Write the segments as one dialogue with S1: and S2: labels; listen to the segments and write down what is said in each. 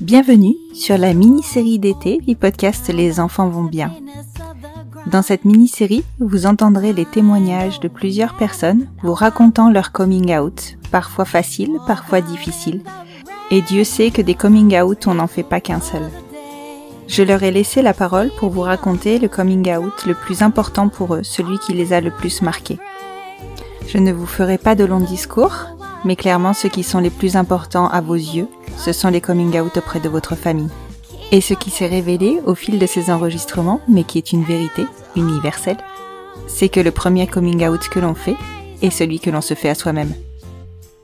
S1: Bienvenue sur la mini-série d'été du podcast Les enfants vont bien. Dans cette mini-série, vous entendrez les témoignages de plusieurs personnes vous racontant leur coming out, parfois facile, parfois difficile. Et Dieu sait que des coming out, on n'en fait pas qu'un seul. Je leur ai laissé la parole pour vous raconter le coming out le plus important pour eux, celui qui les a le plus marqués. Je ne vous ferai pas de long discours, mais clairement ceux qui sont les plus importants à vos yeux, ce sont les coming out auprès de votre famille. Et ce qui s'est révélé au fil de ces enregistrements, mais qui est une vérité universelle, c'est que le premier coming out que l'on fait est celui que l'on se fait à soi-même.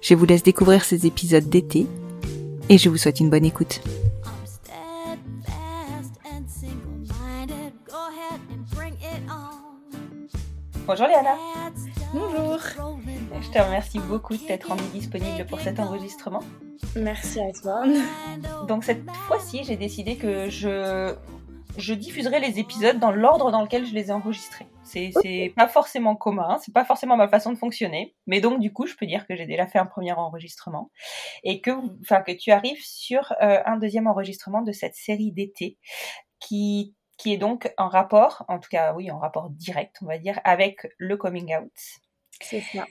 S1: Je vous laisse découvrir ces épisodes d'été et je vous souhaite une bonne écoute. Bonjour Léana
S2: Bonjour.
S1: Je te remercie beaucoup de t'être rendue disponible pour cet enregistrement.
S2: Merci à toi.
S1: Donc cette fois-ci, j'ai décidé que je, je diffuserai les épisodes dans l'ordre dans lequel je les ai enregistrés. C'est c'est pas forcément commun, c'est pas forcément ma façon de fonctionner, mais donc du coup, je peux dire que j'ai déjà fait un premier enregistrement et que, enfin, que tu arrives sur euh, un deuxième enregistrement de cette série d'été qui qui est donc en rapport, en tout cas oui, en rapport direct, on va dire, avec le coming out.
S2: C'est ça.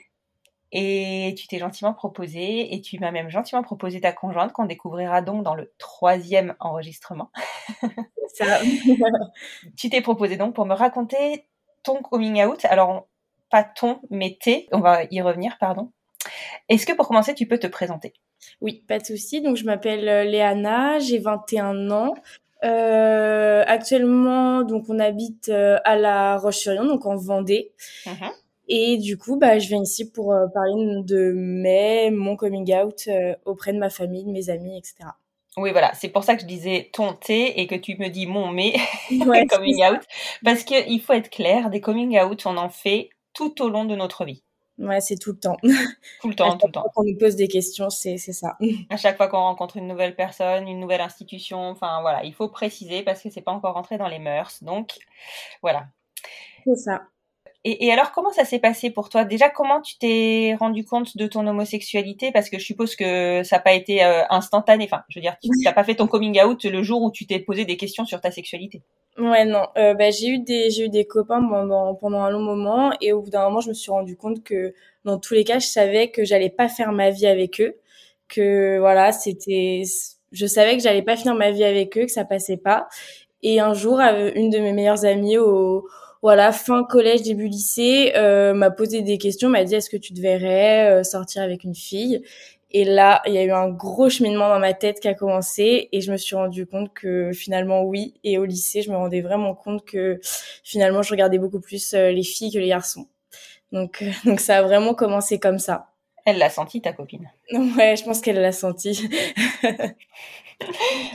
S1: Et tu t'es gentiment proposé, et tu m'as même gentiment proposé ta conjointe qu'on découvrira donc dans le troisième enregistrement.
S2: Ça.
S1: Tu t'es proposé donc pour me raconter ton coming out. Alors, pas ton, mais tes. On va y revenir, pardon. Est-ce que pour commencer, tu peux te présenter?
S2: Oui, pas de souci. Donc je m'appelle euh, Léana, j'ai 21 ans. Euh, actuellement, donc on habite euh, à La Roche-sur-Yon, donc en Vendée. Et du coup, bah, je viens ici pour euh, parler de mes, mon coming out euh, auprès de ma famille, de mes amis, etc.
S1: Oui, voilà. C'est pour ça que je disais ton thé et que tu me dis mon mais
S2: Ouais,
S1: coming out. Parce qu'il faut être clair, des coming out, on en fait tout au long de notre vie.
S2: Ouais, c'est tout le temps.
S1: Tout le temps, tout le temps.
S2: fois qu'on nous pose des questions, c'est c'est ça.
S1: à chaque fois qu'on rencontre une nouvelle personne, une nouvelle institution, enfin voilà, il faut préciser parce que c'est pas encore rentré dans les mœurs. Donc voilà.
S2: C'est ça.
S1: Et, et alors comment ça s'est passé pour toi? Déjà comment tu t'es rendu compte de ton homosexualité? Parce que je suppose que ça n'a pas été euh, instantané. Enfin, je veux dire, tu n'as pas fait ton coming out le jour où tu t'es posé des questions sur ta sexualité.
S2: Ouais, non. Euh, bah, j'ai eu des, j'ai eu des copains pendant, pendant un long moment et au bout d'un moment, je me suis rendu compte que dans tous les cas, je savais que j'allais pas faire ma vie avec eux, que voilà, c'était, je savais que j'allais pas finir ma vie avec eux, que ça passait pas. Et un jour, euh, une de mes meilleures amies au, voilà, fin collège, début lycée, euh, m'a posé des questions, m'a dit est-ce que tu te verrais euh, sortir avec une fille? Et là, il y a eu un gros cheminement dans ma tête qui a commencé et je me suis rendu compte que finalement oui. Et au lycée, je me rendais vraiment compte que finalement, je regardais beaucoup plus euh, les filles que les garçons. Donc, euh, donc ça a vraiment commencé comme ça.
S1: Elle l'a senti, ta copine?
S2: Ouais, je pense qu'elle l'a senti.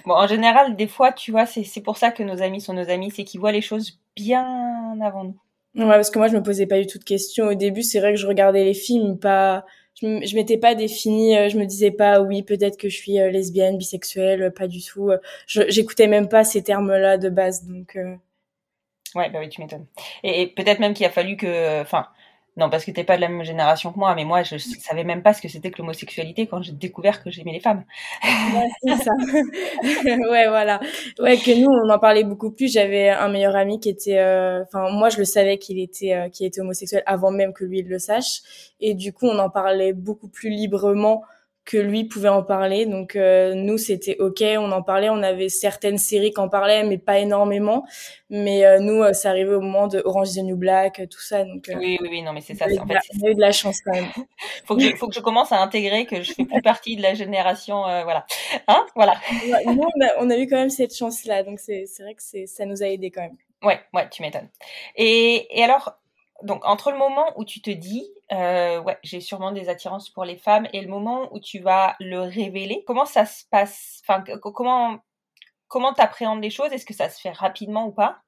S1: Bon, en général, des fois, tu vois, c'est pour ça que nos amis sont nos amis, c'est qu'ils voient les choses bien avant nous.
S2: Ouais, parce que moi, je me posais pas du tout de questions au début. C'est vrai que je regardais les films, pas, je, m'étais pas définie. euh, Je me disais pas, oui, peut-être que je suis euh, lesbienne, bisexuelle, euh, pas du tout. J'écoutais même pas ces termes-là de base, donc. euh,
S1: Ouais, bah oui, tu m'étonnes. Et, et peut-être même qu'il a fallu que, enfin, non, parce que t'es pas de la même génération que moi, mais moi, je savais même pas ce que c'était que l'homosexualité quand j'ai découvert que j'aimais les femmes.
S2: Ouais, c'est ça. ouais, voilà. Ouais, que nous, on en parlait beaucoup plus. J'avais un meilleur ami qui était, euh, enfin, moi, je le savais qu'il était, euh, qu'il était homosexuel avant même que lui il le sache. Et du coup, on en parlait beaucoup plus librement que lui pouvait en parler. Donc euh, nous c'était ok, on en parlait, on avait certaines séries qui en parlaient, mais pas énormément. Mais euh, nous, euh, ça arrivait au moment de Orange is the New Black, tout ça. Donc
S1: oui, oui, oui, non, mais c'est ça.
S2: On,
S1: en fait,
S2: a eu de la chance quand même.
S1: faut que je, faut que je commence à intégrer que je fais plus partie de la génération, voilà, hein, voilà.
S2: nous, on a, on a, eu quand même cette chance-là, donc c'est vrai que c'est ça nous a aidé quand même.
S1: Ouais, ouais, tu m'étonnes. Et, et alors, donc entre le moment où tu te dis euh, ouais j'ai sûrement des attirances pour les femmes et le moment où tu vas le révéler comment ça se passe? Enfin comment comment t'appréhendes les choses? Est-ce que ça se fait rapidement ou pas?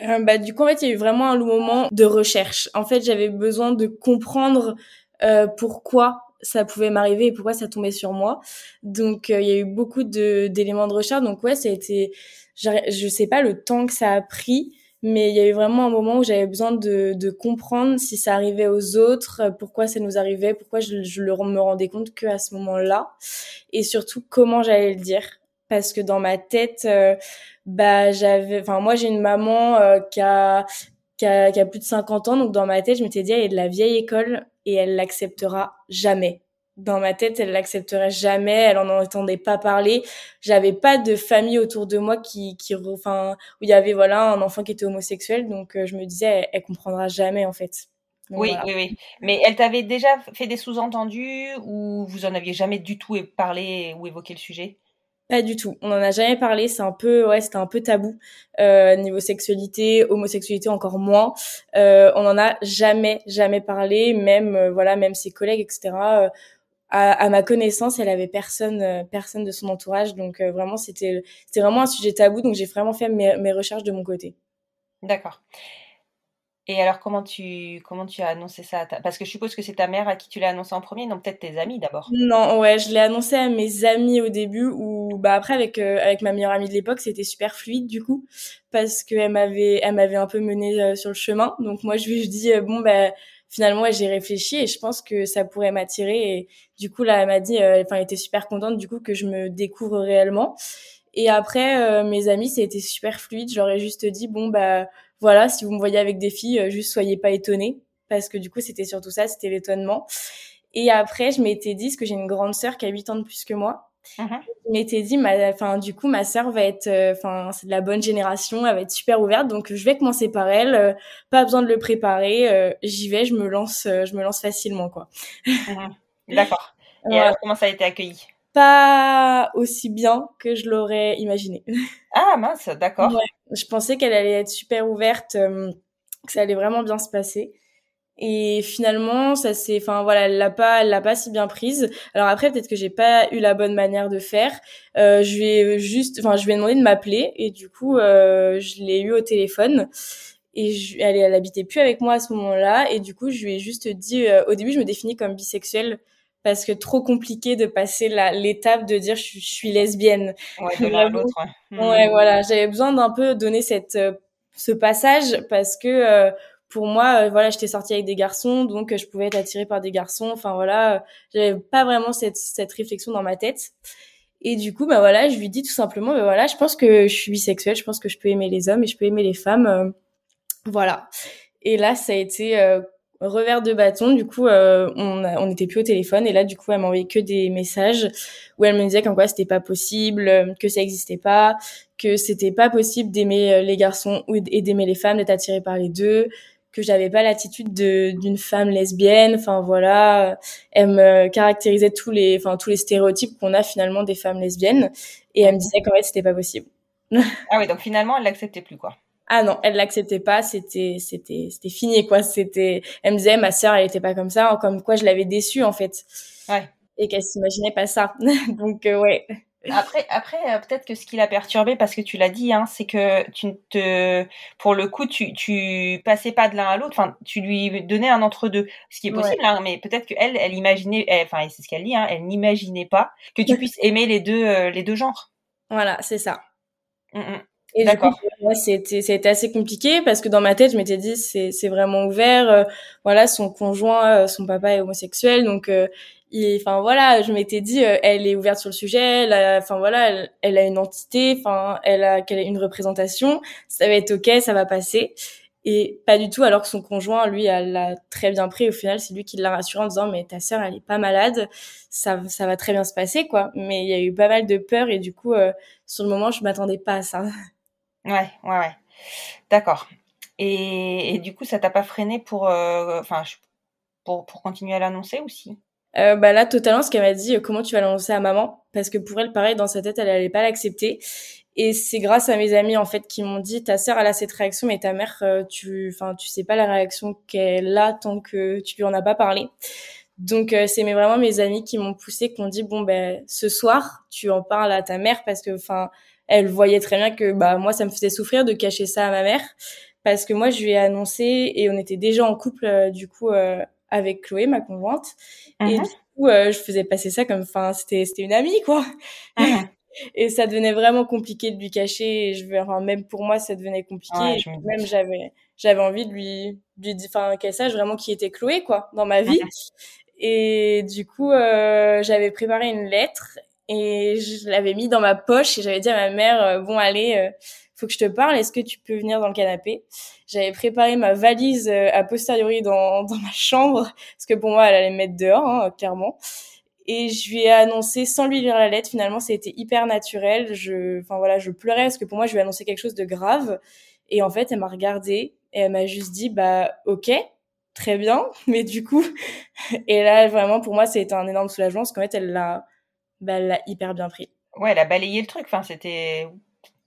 S2: Euh, bah du coup en fait il y a eu vraiment un moment de recherche. En fait j'avais besoin de comprendre euh, pourquoi ça pouvait m'arriver et pourquoi ça tombait sur moi. Donc euh, il y a eu beaucoup d'éléments de recherche. Donc ouais ça a été je sais pas le temps que ça a pris mais il y a eu vraiment un moment où j'avais besoin de, de comprendre si ça arrivait aux autres, euh, pourquoi ça nous arrivait, pourquoi je, je me rendais compte que à ce moment-là, et surtout comment j'allais le dire, parce que dans ma tête, euh, bah j'avais, enfin moi j'ai une maman euh, qui a qui a, qui a plus de 50 ans, donc dans ma tête je m'étais dit elle est de la vieille école et elle l'acceptera jamais dans ma tête, elle l'accepterait jamais, elle en entendait pas parler. J'avais pas de famille autour de moi qui, qui, enfin, où il y avait voilà un enfant qui était homosexuel, donc euh, je me disais, elle, comprendra jamais en fait.
S1: oui, oui, oui. Mais elle t'avait déjà fait des sous-entendus ou vous en aviez jamais du tout parlé ou évoqué le sujet?
S2: Pas du tout. On en a jamais parlé. C'est un peu, ouais, c'était un peu tabou euh, niveau sexualité, homosexualité encore moins. Euh, on en a jamais, jamais parlé. Même, euh, voilà, même ses collègues, etc à, ma connaissance, elle avait personne, euh, personne de son entourage. Donc euh, vraiment, c'était, c'était vraiment un sujet tabou. Donc j'ai vraiment fait mes, mes recherches de mon côté.
S1: D'accord. Et alors, comment tu, comment tu as annoncé ça ta... Parce que je suppose que c'est ta mère à qui tu l'as annoncé en premier, non peut-être tes amis d'abord.
S2: Non, ouais, je l'ai annoncé à mes amis au début, ou bah après avec euh, avec ma meilleure amie de l'époque, c'était super fluide du coup, parce qu'elle m'avait elle m'avait un peu mené sur le chemin. Donc moi je lui dis bon bah finalement j'ai réfléchi et je pense que ça pourrait m'attirer et du coup là elle m'a dit euh, enfin elle était super contente du coup que je me découvre réellement et après euh, mes amis c'était super fluide j'aurais juste dit bon bah voilà si vous me voyez avec des filles euh, juste soyez pas étonnés parce que du coup c'était surtout ça c'était l'étonnement. Et après je m'étais dit parce que j'ai une grande sœur qui a 8 ans de plus que moi Mmh je m'étais dit, enfin, du coup, ma sœur va être, euh, enfin, c'est de la bonne génération, elle va être super ouverte, donc je vais commencer par elle, euh, pas besoin de le préparer, euh, j'y vais, je me lance, je me lance facilement, quoi.
S1: Mmh D'accord. Et alors, comment ça a été accueilli?
S2: Pas aussi bien que je l'aurais imaginé.
S1: Ah mince, d'accord.
S2: je pensais qu'elle allait être super ouverte, que ça allait vraiment bien se passer. Et finalement, ça c'est, enfin voilà, elle l'a pas, elle l'a pas si bien prise. Alors après, peut-être que j'ai pas eu la bonne manière de faire. Euh, je lui ai juste, enfin, je lui ai demandé de m'appeler et du coup, euh, je l'ai eu au téléphone. Et je, elle, elle habitait plus avec moi à ce moment-là. Et du coup, je lui ai juste dit, euh, au début, je me définis comme bisexuelle parce que trop compliqué de passer l'étape de dire je, suis lesbienne.
S1: Ouais, de l'un l'autre.
S2: Ouais. ouais, voilà, j'avais besoin d'un peu donner cette euh, ce passage parce que euh, pour moi, euh, voilà, j'étais sortie avec des garçons, donc euh, je pouvais être attirée par des garçons. Enfin voilà, j'avais pas vraiment cette, cette réflexion dans ma tête. Et du coup, bah voilà, je lui dis tout simplement, bah voilà, je pense que je suis bisexuelle, je pense que je peux aimer les hommes et je peux aimer les femmes, voilà. Et là, ça a été revers de bâton. Du coup, on on n'était plus au téléphone et là, du coup, elle m'envoyait que des messages où elle me disait qu'en quoi c'était pas possible, que ça existait pas, que c'était pas possible d'aimer les garçons et d'aimer les femmes, d'être attirée par les deux, que j'avais pas l'attitude d'une femme lesbienne. Enfin voilà, elle me caractérisait tous les, enfin tous les stéréotypes qu'on a finalement des femmes lesbiennes, et elle me disait qu'en fait c'était pas possible.
S1: ah oui, donc finalement elle l'acceptait plus quoi.
S2: Ah non, elle l'acceptait pas, c'était c'était c'était fini quoi, c'était elle me disait ma sœur elle était pas comme ça, comme quoi je l'avais déçue en fait.
S1: Ouais.
S2: Et qu'elle s'imaginait pas ça. donc euh, ouais.
S1: Après, après euh, peut-être que ce qui l'a perturbé, parce que tu l'as dit, hein, c'est que tu te, pour le coup, tu, tu passais pas de l'un à l'autre. Enfin, tu lui donnais un entre deux, ce qui est possible. Hein, mais peut-être qu'elle, elle imaginait, enfin, c'est ce qu'elle dit, hein, elle n'imaginait pas que tu puisses aimer les deux, euh, les deux genres.
S2: Voilà, c'est ça.
S1: Mmh, mmh.
S2: Et D'accord. Ouais, c'était c'était assez compliqué parce que dans ma tête, je m'étais dit c'est c'est vraiment ouvert. Euh, voilà, son conjoint, son papa est homosexuel, donc enfin voilà, je m'étais dit, euh, elle est ouverte sur le sujet, elle enfin voilà, elle, a une entité, enfin elle a, qu'elle a une représentation, ça va être ok, ça va passer. Et pas du tout, alors que son conjoint, lui, elle l'a très bien pris. Au final, c'est lui qui l'a rassuré en disant, mais ta sœur, elle est pas malade, ça, ça va très bien se passer, quoi. Mais il y a eu pas mal de peur et du coup, euh, sur le moment, je m'attendais pas à ça.
S1: Ouais, ouais, ouais. D'accord. Et, du coup, ça t'a pas freiné pour, euh, enfin, pour, pour continuer à l'annoncer aussi
S2: euh, bah là totalement ce qu'elle m'a dit comment tu vas l'annoncer à maman? Parce que pour elle pareil dans sa tête elle allait pas l'accepter et c'est grâce à mes amis en fait qui m'ont dit ta sœur elle a cette réaction mais ta mère euh, tu enfin tu sais pas la réaction qu'elle a tant que tu lui en as pas parlé. Donc euh, c'est vraiment mes amis qui m'ont poussé qui m'ont dit bon ben ce soir tu en parles à ta mère parce que enfin elle voyait très bien que bah moi ça me faisait souffrir de cacher ça à ma mère. Parce que moi je lui ai annoncé et on était déjà en couple euh, du coup avec Chloé ma conjointe. Et mhm. du coup je faisais passer ça comme enfin c'était c'était une amie quoi. Mhm. Et ça devenait vraiment compliqué de lui cacher. Et je veux enfin, même pour moi ça devenait compliqué. Même j'avais j'avais envie de lui lui dire enfin qu'elle sache vraiment qui était Chloé quoi dans ma vie. Et du coup euh, j'avais préparé une lettre et je l'avais mis dans ma poche et j'avais dit à ma mère euh, bon allez euh, faut que je te parle est-ce que tu peux venir dans le canapé? J'avais préparé ma valise euh, a posteriori dans dans ma chambre parce que pour moi elle allait me mettre dehors hein, clairement et je lui ai annoncé sans lui lire la lettre. Finalement, c'était hyper naturel. Je, enfin voilà, je pleurais parce que pour moi, je lui ai annoncé quelque chose de grave. Et en fait, elle m'a regardé et elle m'a juste dit, bah, ok, très bien. Mais du coup, et là, vraiment, pour moi, c'était un énorme soulagement parce qu'en fait, elle l'a, bah, elle l'a hyper bien pris.
S1: Ouais, elle a balayé le truc. Enfin, c'était,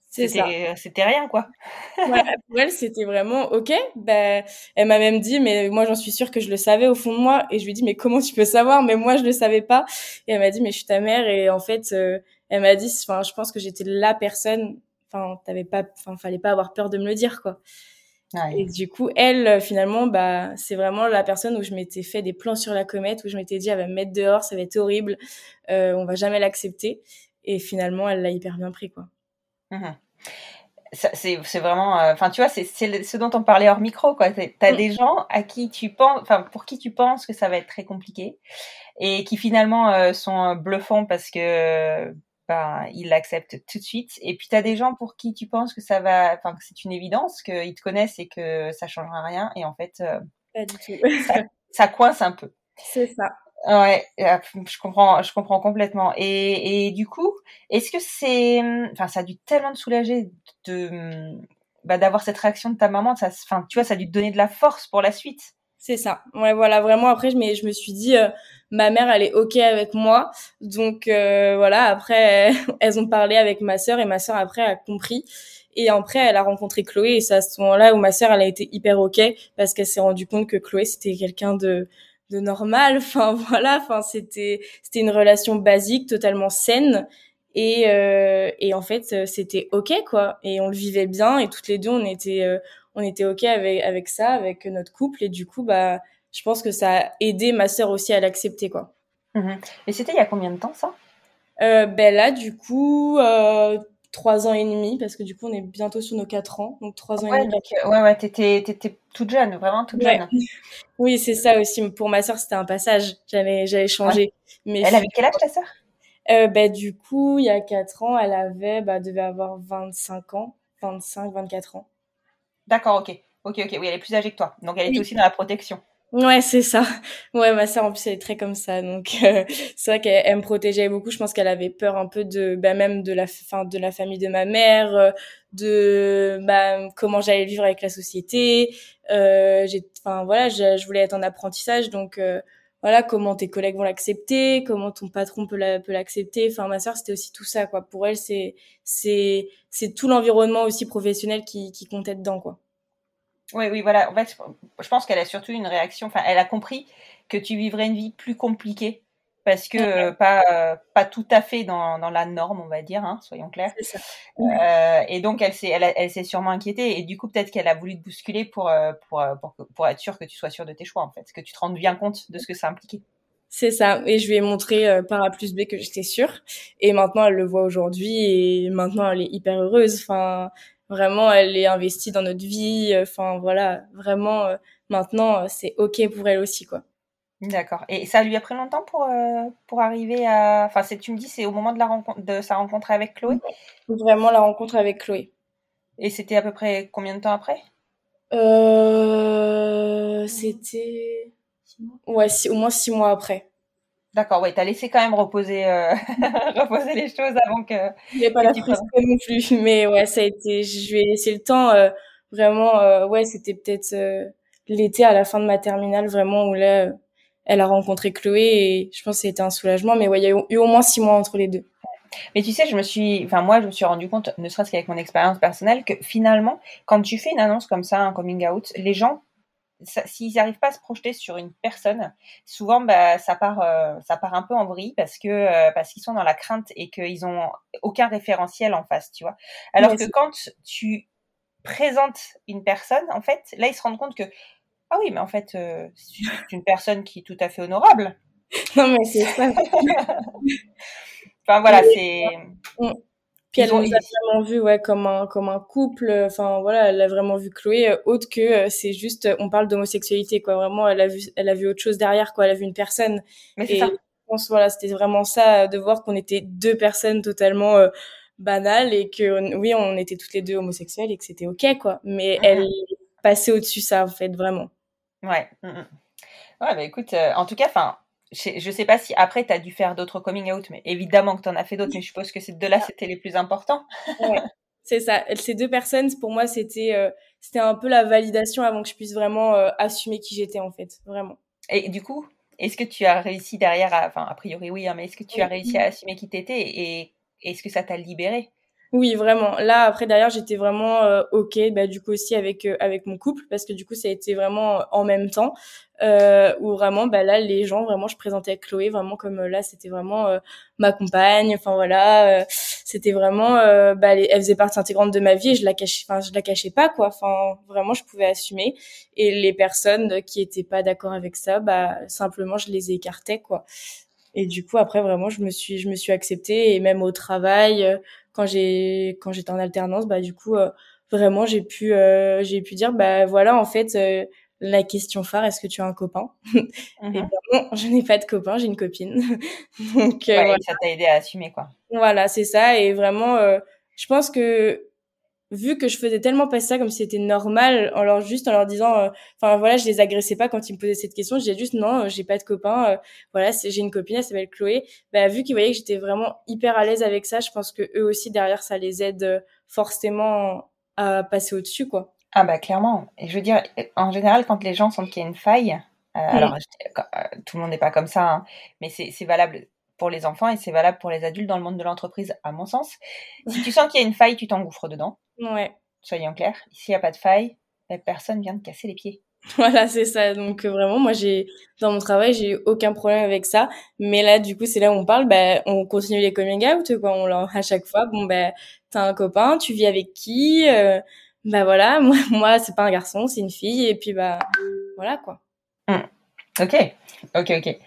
S1: c'était rien, quoi.
S2: ouais, pour elle, c'était vraiment OK. Ben, elle m'a même dit, mais moi, j'en suis sûre que je le savais au fond de moi. Et je lui ai dit, mais comment tu peux savoir? Mais moi, je le savais pas. Et elle m'a dit, mais je suis ta mère. Et en fait, euh, elle m'a dit, enfin, je pense que j'étais la personne. Enfin, t'avais pas, enfin, fallait pas avoir peur de me le dire, quoi. Et du coup, elle, finalement, bah, c'est vraiment la personne où je m'étais fait des plans sur la comète, où je m'étais dit, elle va me mettre dehors, ça va être horrible, euh, on va jamais l'accepter. Et finalement, elle l'a hyper bien pris, quoi.
S1: Mmh c'est vraiment, euh, enfin, tu vois, c'est ce dont on parlait hors micro, quoi. T'as mmh. des gens à qui tu penses, enfin, pour qui tu penses que ça va être très compliqué et qui finalement euh, sont bluffants parce que ben, ils l'acceptent tout de suite. Et puis t'as des gens pour qui tu penses que ça va, enfin, que c'est une évidence, qu'ils te connaissent et que ça changera rien. Et en fait, euh,
S2: Pas du tout.
S1: ça, ça coince un peu.
S2: C'est ça.
S1: Ouais, euh, je comprends, je comprends complètement. Et, et du coup, est-ce que c'est, enfin, ça a dû tellement te soulager de, bah, d'avoir cette réaction de ta maman. Ça, enfin, tu vois, ça a dû te donner de la force pour la suite.
S2: C'est ça. Ouais, voilà, vraiment. Après, je, mais, je me suis dit, euh, ma mère, elle est ok avec moi. Donc euh, voilà. Après, elles ont parlé avec ma sœur et ma sœur après a compris. Et après, elle a rencontré Chloé et c'est à ce moment-là où ma sœur, elle a été hyper ok parce qu'elle s'est rendue compte que Chloé, c'était quelqu'un de de normal. Enfin voilà, enfin c'était c'était une relation basique, totalement saine. Et, euh, et en fait, euh, c'était ok quoi. Et on le vivait bien et toutes les deux, on était euh, on était ok avec avec ça, avec notre couple. Et du coup, bah, je pense que ça a aidé ma sœur aussi à l'accepter quoi.
S1: Mmh et c'était il y a combien de temps ça?
S2: Euh, Ben là, du coup, euh, trois ans et demi, parce que du coup, on est bientôt sur nos quatre ans, donc trois ans
S1: et
S2: demi.
S1: ouais, ouais, t'étais, t'étais toute jeune, vraiment toute jeune.
S2: Oui, c'est ça aussi. Pour ma sœur, c'était un passage. J'avais, j'avais changé.
S1: Mais elle avait quel âge ta sœur?
S2: Euh, bah, du coup, il y a quatre ans, elle avait, bah, devait avoir 25 ans, 25, 24 ans.
S1: D'accord, ok. Ok, ok. Oui, elle est plus âgée que toi. Donc, elle était aussi dans la protection.
S2: Ouais, c'est ça. Ouais, ma sœur en plus elle est très comme ça, donc euh, c'est vrai qu'elle me protégeait beaucoup. Je pense qu'elle avait peur un peu de, bah, même de la, fin, de la famille de ma mère, euh, de bah, comment j'allais vivre avec la société. Euh, j'ai, enfin voilà, je, je, voulais être en apprentissage, donc euh, voilà comment tes collègues vont l'accepter, comment ton patron peut l'accepter. enfin ma sœur c'était aussi tout ça quoi. Pour elle c'est c'est c'est tout l'environnement aussi professionnel qui qui comptait dedans quoi.
S1: Oui, oui, voilà. En fait, je pense qu'elle a surtout une réaction. Enfin, elle a compris que tu vivrais une vie plus compliquée parce que euh, pas pas tout à fait dans, dans la norme, on va dire, hein, soyons clairs. Ça. Euh, et donc elle s'est elle, elle s'est sûrement inquiétée et du coup peut-être qu'elle a voulu te bousculer pour, euh, pour pour pour être sûre que tu sois sûre de tes choix en fait, que tu te rendes bien compte de ce que ça impliquait.
S2: C'est ça. Et je lui ai montré par A plus B que j'étais sûre. Et maintenant, elle le voit aujourd'hui. Et maintenant, elle est hyper heureuse. Enfin, vraiment elle est investie dans notre vie enfin voilà vraiment euh, maintenant c'est ok pour elle aussi quoi
S1: d'accord et ça lui a pris longtemps pour euh, pour arriver à enfin c'est tu me dis c'est au moment de la rencontre de sa rencontre avec Chloé?
S2: Vraiment la rencontre avec Chloé
S1: et c'était à peu près combien de temps après?
S2: Euh, C'était. Ouais, au moins six mois après.
S1: D'accord, ouais, t'as laissé quand même reposer, euh, reposer les choses avant que.
S2: Il n'y a pas la frustration non plus, mais ouais, ça a été. Je vais laisser le temps. Euh, vraiment, euh, ouais, c'était peut-être l'été à la fin de ma terminale, vraiment où là, elle a rencontré Chloé et je pense que c'était un soulagement. Mais ouais, il y a eu, au moins six mois entre les deux.
S1: Mais tu sais, je me suis, enfin moi, je me suis rendu compte, ne serait-ce qu'avec mon expérience personnelle, que finalement, quand tu fais une annonce comme ça, un coming out, les gens s'ils n'arrivent pas à se projeter sur une personne, souvent bah, ça part euh, ça part un peu en vrille parce que euh, parce qu'ils sont dans la crainte et qu'ils ont aucun référentiel en face, tu vois. Alors que quand tu présentes une personne, en fait, là ils se rendent compte que ah oui, mais en fait euh, c'est une personne qui est tout à fait honorable.
S2: non mais c'est ça.
S1: enfin voilà, c'est
S2: puis elle nous a vraiment vu ouais comme un comme un couple. Enfin voilà, elle a vraiment vu Chloé euh, autre que euh, c'est juste euh, on parle d'homosexualité quoi. Vraiment, elle a vu elle a vu autre chose derrière quoi. Elle a vu une personne.
S1: Mais et ça. je
S2: pense voilà, c'était vraiment ça de voir qu'on était deux personnes totalement banales et que oui, on était toutes les deux homosexuelles et que c'était ok quoi. Mais elle passait au-dessus ça en fait vraiment.
S1: Ouais. Mm, mm. Ouais, bah écoute, en tout cas, enfin, je, sais pas si après tu as dû faire d'autres coming out, mais évidemment que tu en as fait d'autres, mais je suppose que ces deux-là, c'était les plus importants.
S2: ouais, c'est ça. Ces deux personnes, pour moi, c'était euh, c'était un peu la validation avant que je puisse vraiment euh, assumer qui j'étais, en fait. Vraiment.
S1: Et du coup, est-ce que tu as réussi derrière, à, enfin, a priori oui, hein, mais est-ce que tu as réussi à assumer qui t'étais et est-ce que ça t'a libéré
S2: oui, vraiment. Là, après, derrière, j'étais vraiment euh, ok. Bah, du coup aussi avec euh, avec mon couple, parce que du coup, ça a été vraiment en même temps. Euh, où vraiment, bah là, les gens, vraiment, je présentais avec Chloé, vraiment comme là, c'était vraiment ma compagne. Enfin voilà, c'était vraiment, bah, elle, faisait partie intégrante de ma vie. Et je la cachais, enfin, je la cachais pas, quoi. Enfin, vraiment, je pouvais assumer. Et les personnes qui étaient pas d'accord avec ça, bah, simplement, je les écartais, quoi. Et du coup, après, vraiment, je me suis, je me suis acceptée et même au travail, quand j'ai quand j'étais en alternance bah du coup euh, vraiment j'ai pu euh, j'ai pu dire bah voilà en fait euh, la question phare est-ce que tu as un copain? Et mmh ben non je n'ai pas de copain j'ai une copine.
S1: Donc ouais, ça t'a aidé à assumer quoi.
S2: Voilà c'est ça. Et vraiment je pense que vu que je faisais tellement passer ça comme si c'était normal en leur juste en leur disant euh, enfin voilà je les agressais pas quand ils me posaient cette question. J'ai juste non j'ai pas de copain euh, voilà j'ai une copine elle s'appelle Chloé. Bah vu qu'ils voyaient que j'étais vraiment hyper à l'aise avec ça je pense que eux aussi derrière ça les aide euh, forcément à passer au dessus quoi.
S1: Ah bah clairement. Et je veux dire en général quand les gens sentent qu'il y a une faille alors tout le monde n'est pas comme ça hein, mais c'est valable pour les enfants et c'est valable pour les adultes dans le monde de l'entreprise, à mon sens. Si tu sens qu'il y a une faille, tu t'engouffres dedans.
S2: Ouais.
S1: Soyons clairs. S'il n'y a pas de faille, personne vient de casser les pieds.
S2: Voilà, c'est ça. Donc euh, vraiment, moi, j'ai dans mon travail, j'ai aucun problème avec ça. Mais là, du coup, c'est là où on parle. Ben, on continue les coming out, quoi. On leur à chaque fois. Bon, ben, t'as un copain, tu vis avec qui euh, Ben voilà, moi, moi, c'est pas un garçon, c'est une fille. Et puis, bah, voilà, quoi.
S1: Ok, ok, ok.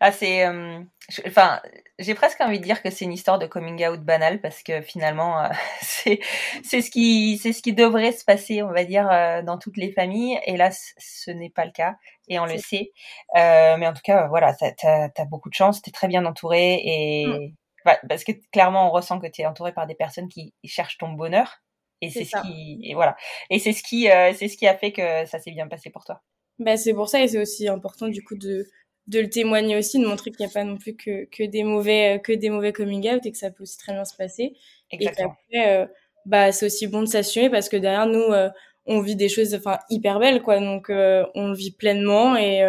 S1: Ah, c'est, euh, enfin, j'ai presque envie de dire que c'est une histoire de coming out banal parce que finalement, euh, c'est, c'est ce qui, c'est ce qui devrait se passer, on va dire, euh, dans toutes les familles. Et là, ce n'est pas le cas et on le sait. mais en tout cas, voilà, t'as, as beaucoup de chance, t'es très bien entouré et mm. bah, parce que clairement, on ressent que t'es entouré par des personnes qui cherchent ton bonheur. Et c'est, ce qui, et voilà. Et c'est ce qui, c'est ce qui a fait que ça s'est bien passé pour toi.
S2: Bah, c'est pour ça et c'est aussi important du coup de, de le témoigner aussi, de montrer qu'il n'y a pas non plus que, que des mauvais que des mauvais coming out et que ça peut aussi très bien se passer.
S1: Exactement.
S2: Et après, euh, bah c'est aussi bon de s'assumer parce que derrière nous, euh, on vit des choses enfin hyper belles quoi, donc euh, on le vit pleinement et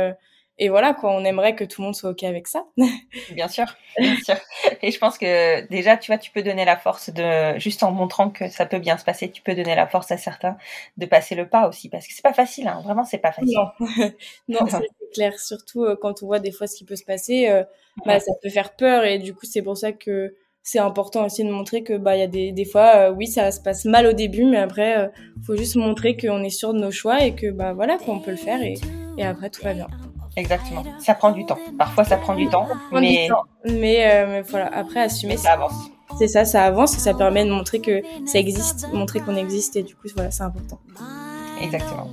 S2: et voilà quoi, on aimerait que tout le monde soit ok avec ça.
S1: bien sûr, bien sûr. Et je pense que déjà, tu vois, tu peux donner la force de juste en montrant que ça peut bien se passer, tu peux donner la force à certains de passer le pas aussi, parce que c'est pas facile, hein. vraiment, c'est pas facile.
S2: Non, non, c'est clair. Surtout euh, quand on voit des fois ce qui peut se passer, euh, bah ça peut faire peur et du coup c'est pour ça que c'est important aussi de montrer que bah il y a des, des fois euh, oui ça se passe mal au début mais après faut juste montrer qu'on est sûr de nos choix et que bah voilà qu'on peut le faire et, et après tout va bien.
S1: Exactement. Ça prend du temps. Parfois, ça prend du temps, mais...
S2: Mais, euh, mais, voilà, après, assumer...
S1: Ça avance.
S2: C'est ça, ça avance et ça permet de montrer que ça existe, montrer qu'on existe et du coup, voilà, c'est important.
S1: Exactement.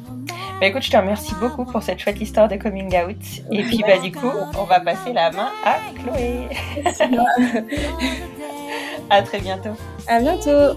S1: Bah écoute, je te remercie beaucoup pour cette chouette histoire de coming out. Et puis, bah du coup, on va passer la main à Chloé. à très bientôt.
S2: À bientôt.